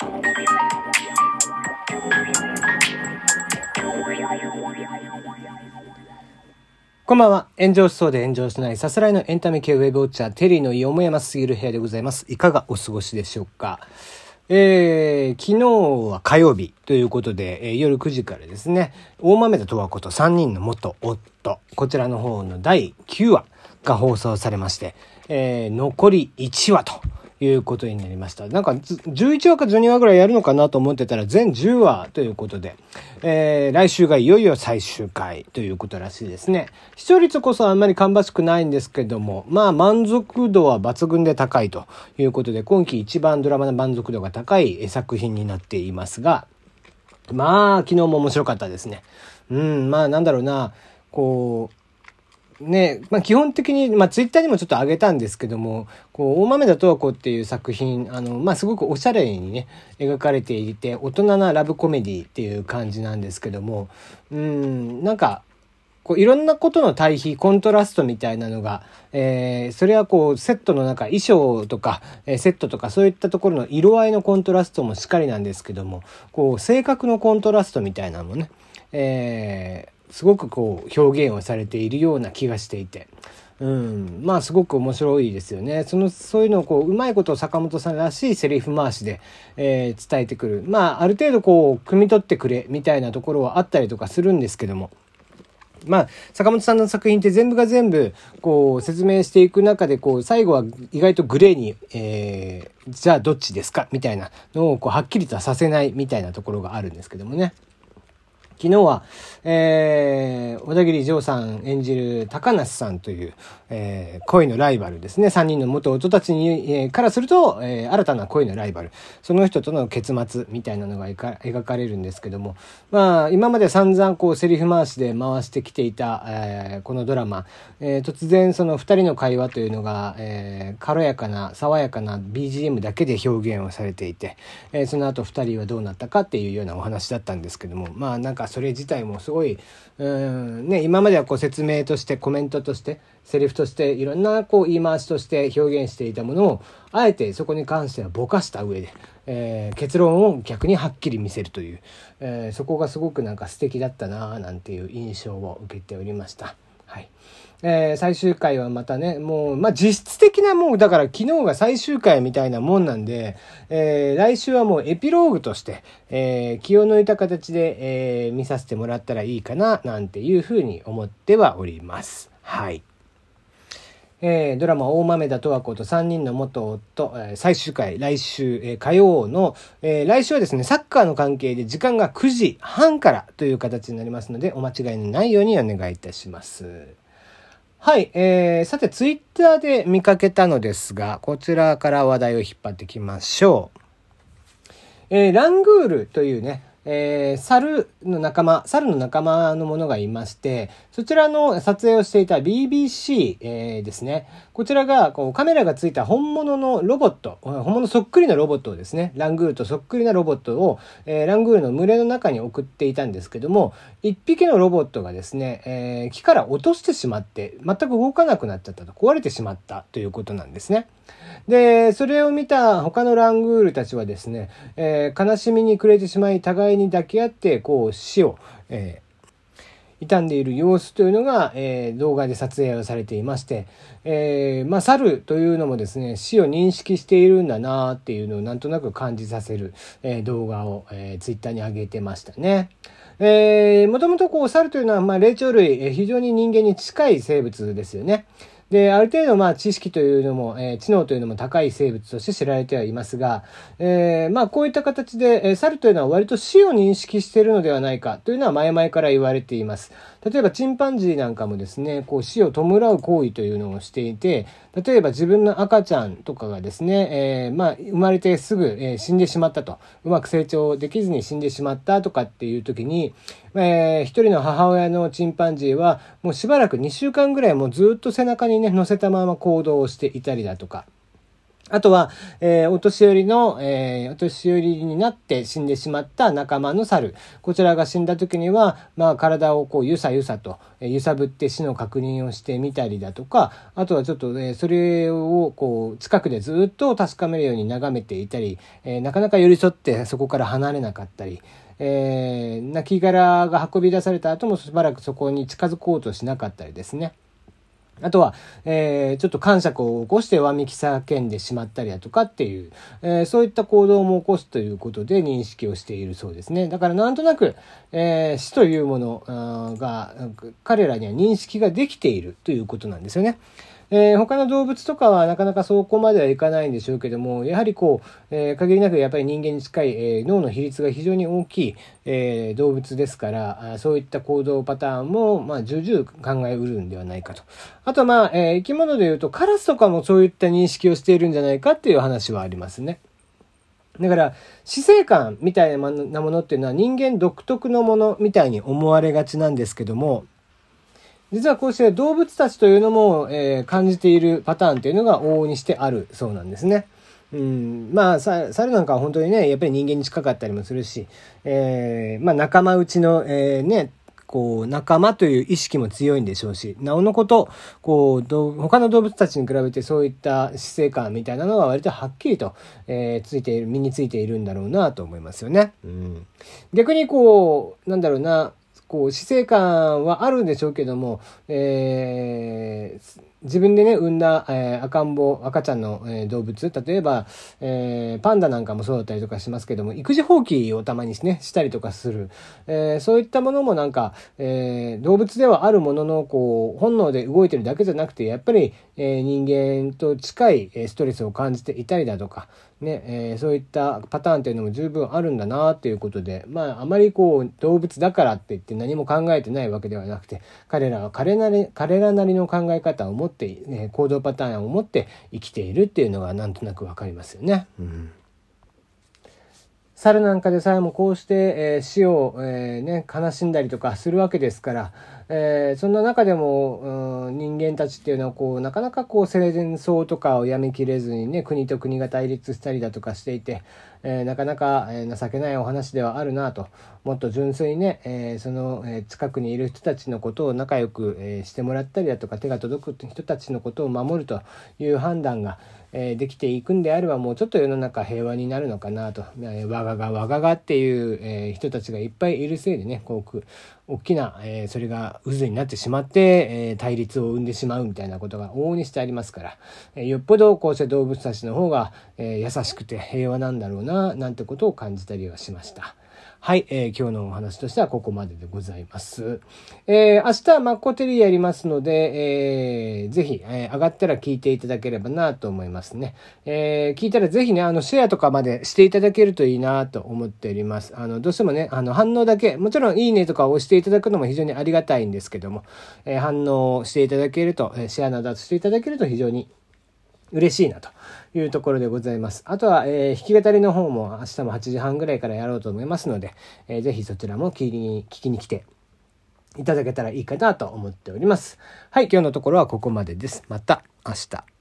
こんばんは。炎上しそうで炎上しないさすらいのエンタメ系ウェブウォッチャー、テリーのよもやますぎる部屋でございます。いかがお過ごしでしょうか？えー、昨日は火曜日ということで、えー、夜9時からですね、大豆田十和子と3人の元夫、こちらの方の第9話が放送されまして、えー、残り1話ということになりました。なんか、11話か12話ぐらいやるのかなと思ってたら、全10話ということで、えー、来週がいよいよ最終回ということらしいですね。視聴率こそあんまり芳しくないんですけども、まあ、満足度は抜群で高いということで、今季一番ドラマの満足度が高い作品になっていますが、まあ、昨日も面白かったですね。うん、まあ、なんだろうな、こう、ね、まあ基本的に、まあツイッターにもちょっと上げたんですけども、こう、大豆田十和子っていう作品、あの、まあすごくおしゃれにね、描かれていて、大人なラブコメディっていう感じなんですけども、うん、なんか、こういろんなことの対比、コントラストみたいなのが、えー、それはこうセットの中、衣装とか、えー、セットとかそういったところの色合いのコントラストもしっかりなんですけども、こう性格のコントラストみたいなのもね、えーすごくこう表現をされているような気がしていて。うん、まあすごく面白いですよね。その、そういうのをこう、うまいことを坂本さんらしいセリフ回しで、えー、伝えてくる。まあある程度こう、汲み取ってくれみたいなところはあったりとかするんですけども。まあ、坂本さんの作品って全部が全部、こう、説明していく中で、こう、最後は意外とグレーに、えー、じゃあどっちですかみたいなのを、こう、はっきりとはさせないみたいなところがあるんですけどもね。昨日は、えー、小田切丈さん演じる高梨さんという、えー、恋のライバルですね。3人の元夫たちに、えー、からすると、えー、新たな恋のライバル。その人との結末みたいなのが描かれるんですけども、まあ、今まで散々こう、セリフ回しで回してきていた、えー、このドラマ、えー、突然その2人の会話というのが、えー、軽やかな、爽やかな BGM だけで表現をされていて、えー、その後2人はどうなったかっていうようなお話だったんですけども、まあなんかそれ自体もすごい、うんね、今まではこう説明としてコメントとしてセリフとしていろんなこう言い回しとして表現していたものをあえてそこに関してはぼかした上で、えー、結論を逆にはっきり見せるという、えー、そこがすごくなんか素敵だったななんていう印象を受けておりました。はいえー、最終回はまたね、もう、まあ、実質的なもう、だから昨日が最終回みたいなもんなんで、えー、来週はもうエピローグとして、えー、気を抜いた形で、えー、見させてもらったらいいかな、なんていうふうに思ってはおります。はい。えー、ドラマ大豆田十和子と3人の元夫、えー、最終回、来週、えー、火曜の、えー、来週はですね、サッカーの関係で時間が9時半からという形になりますので、お間違いのないようにお願いいたします。はい、えー、さて、ツイッターで見かけたのですが、こちらから話題を引っ張ってきましょう。えー、ラングールというね、えー、猿の仲間、猿の仲間のものがいまして、そちらの撮影をしていた BBC、えー、ですね。こちらがこうカメラがついた本物のロボット、本物そっくりのロボットをですね、ラングールとそっくりなロボットを、えー、ラングールの群れの中に送っていたんですけども、一匹のロボットがですね、えー、木から落としてしまって、全く動かなくなっちゃったと、壊れてしまったということなんですね。で、それを見た他のラングールたちはですね、えー、悲しみに暮れてしまい、互いにに抱き合って、こう、死を、えー、傷んでいる様子というのが、えー、動画で撮影をされていまして、えー、まあ、猿というのもですね、死を認識しているんだなっていうのをなんとなく感じさせる、えー、動画を、えー、ツイッターに上げてましたね。えー、もともとこう、猿というのは、まあ、霊長類、えー、非常に人間に近い生物ですよね。で、ある程度、まあ、知識というのも、えー、知能というのも高い生物として知られてはいますが、えー、まあ、こういった形で、えー、猿というのは割と死を認識しているのではないかというのは前々から言われています。例えば、チンパンジーなんかもですね、こう、死を弔う行為というのをしていて、例えば自分の赤ちゃんとかがですね、えー、まあ、生まれてすぐ、え、死んでしまったと、うまく成長できずに死んでしまったとかっていう時に、えー、一人の母親のチンパンジーは、もうしばらく2週間ぐらいもうずっと背中にね、乗せたまま行動をしていたりだとか、あとは、えー、お年寄りの、えー、お年寄りになって死んでしまった仲間の猿。こちらが死んだ時には、まあ、体をこう、ゆさゆさと、えー、揺さぶって死の確認をしてみたりだとか、あとはちょっと、え、それを、こう、近くでずっと確かめるように眺めていたり、えー、なかなか寄り添ってそこから離れなかったり、えー、亡きが運び出された後もしばらくそこに近づこうとしなかったりですね。あとは、えー、ちょっと感触を起こして上見き叫んでしまったりだとかっていう、えー、そういった行動も起こすということで認識をしているそうですね。だからなんとなく、えー、死というものが彼らには認識ができているということなんですよね。えー、他の動物とかはなかなかそこまではいかないんでしょうけども、やはりこう、えー、限りなくやっぱり人間に近い、えー、脳の比率が非常に大きい、え動物ですから、そういった行動パターンも、まあ、重々考えうるんではないかと。あと、まあ、え生き物で言うと、カラスとかもそういった認識をしているんじゃないかっていう話はありますね。だから、死生観みたいなものっていうのは人間独特のものみたいに思われがちなんですけども、実はこうして動物たちというのも、えー、感じているパターンというのが往々にしてあるそうなんですね。うん、まあ、猿なんかは本当にね、やっぱり人間に近かったりもするし、えー、まあ仲間内の、えー、ね、こう、仲間という意識も強いんでしょうし、なおのこと、こう、他の動物たちに比べてそういった死生観みたいなのは割とはっきりと、えー、ついている、身についているんだろうなと思いますよね。うん。逆にこう、なんだろうな、こう、死生観はあるんでしょうけども、えー、自分でね、産んだ、えー、赤ん坊、赤ちゃんの、えー、動物、例えば、えー、パンダなんかもそうだったりとかしますけども、育児放棄をたまにね、したりとかする。え、そういったものもなんか、え、動物ではあるものの、こう、本能で動いてるだけじゃなくて、やっぱり、え、人間と近いストレスを感じていたりだとか、ね、え、そういったパターンっていうのも十分あるんだなっていうことで、まあ、あまりこう、動物だからって言って何も考えてないわけではなくて、彼らは彼なり、彼らなりの考え方を持って、ね、行動パターンを持って生きているっていうのがなんとなくわかりますよね。うん猿なんかでさえもこうして、えー、死を、えー、ね、悲しんだりとかするわけですから、えー、そんな中でも、うん、人間たちっていうのはこうなかなかこう戦争とかをやめきれずにね国と国が対立したりだとかしていて、えー、なかなか、情けないお話ではあるなともっと純粋にね、えー、その、近くにいる人たちのことを仲良く、してもらったりだとか手が届く人たちのことを守るという判断が、えできていくんであればもうちょっと世の中平和になるのかなと、えー、わががわががっていう、え人たちがいっぱいいるせいでねこう大きな、えー、それが渦になってしまって、えー、対立を生んでしまうみたいなことが往々にしてありますから、えー、よっぽどこうして動物たちの方が、え優しくて平和なんだろうななんてことを感じたりはしました。はい、えー、今日のお話としてはここまででございます。えー、明日はマッコテリーやりますので、えー、ぜひ、えー、上がったら聞いていただければなと思いますね。えー、聞いたらぜひね、あの、シェアとかまでしていただけるといいなと思っております。あの、どうしてもね、あの、反応だけ、もちろんいいねとかを押していただくのも非常にありがたいんですけども、えー、反応していただけると、シェアなどしていただけると非常に嬉しいなというところでございます。あとは、えー、弾き語りの方も明日も8時半ぐらいからやろうと思いますので、えー、ぜひそちらも聞きに聞きに来ていただけたらいいかなと思っております。はい、今日のところはここまでです。また明日。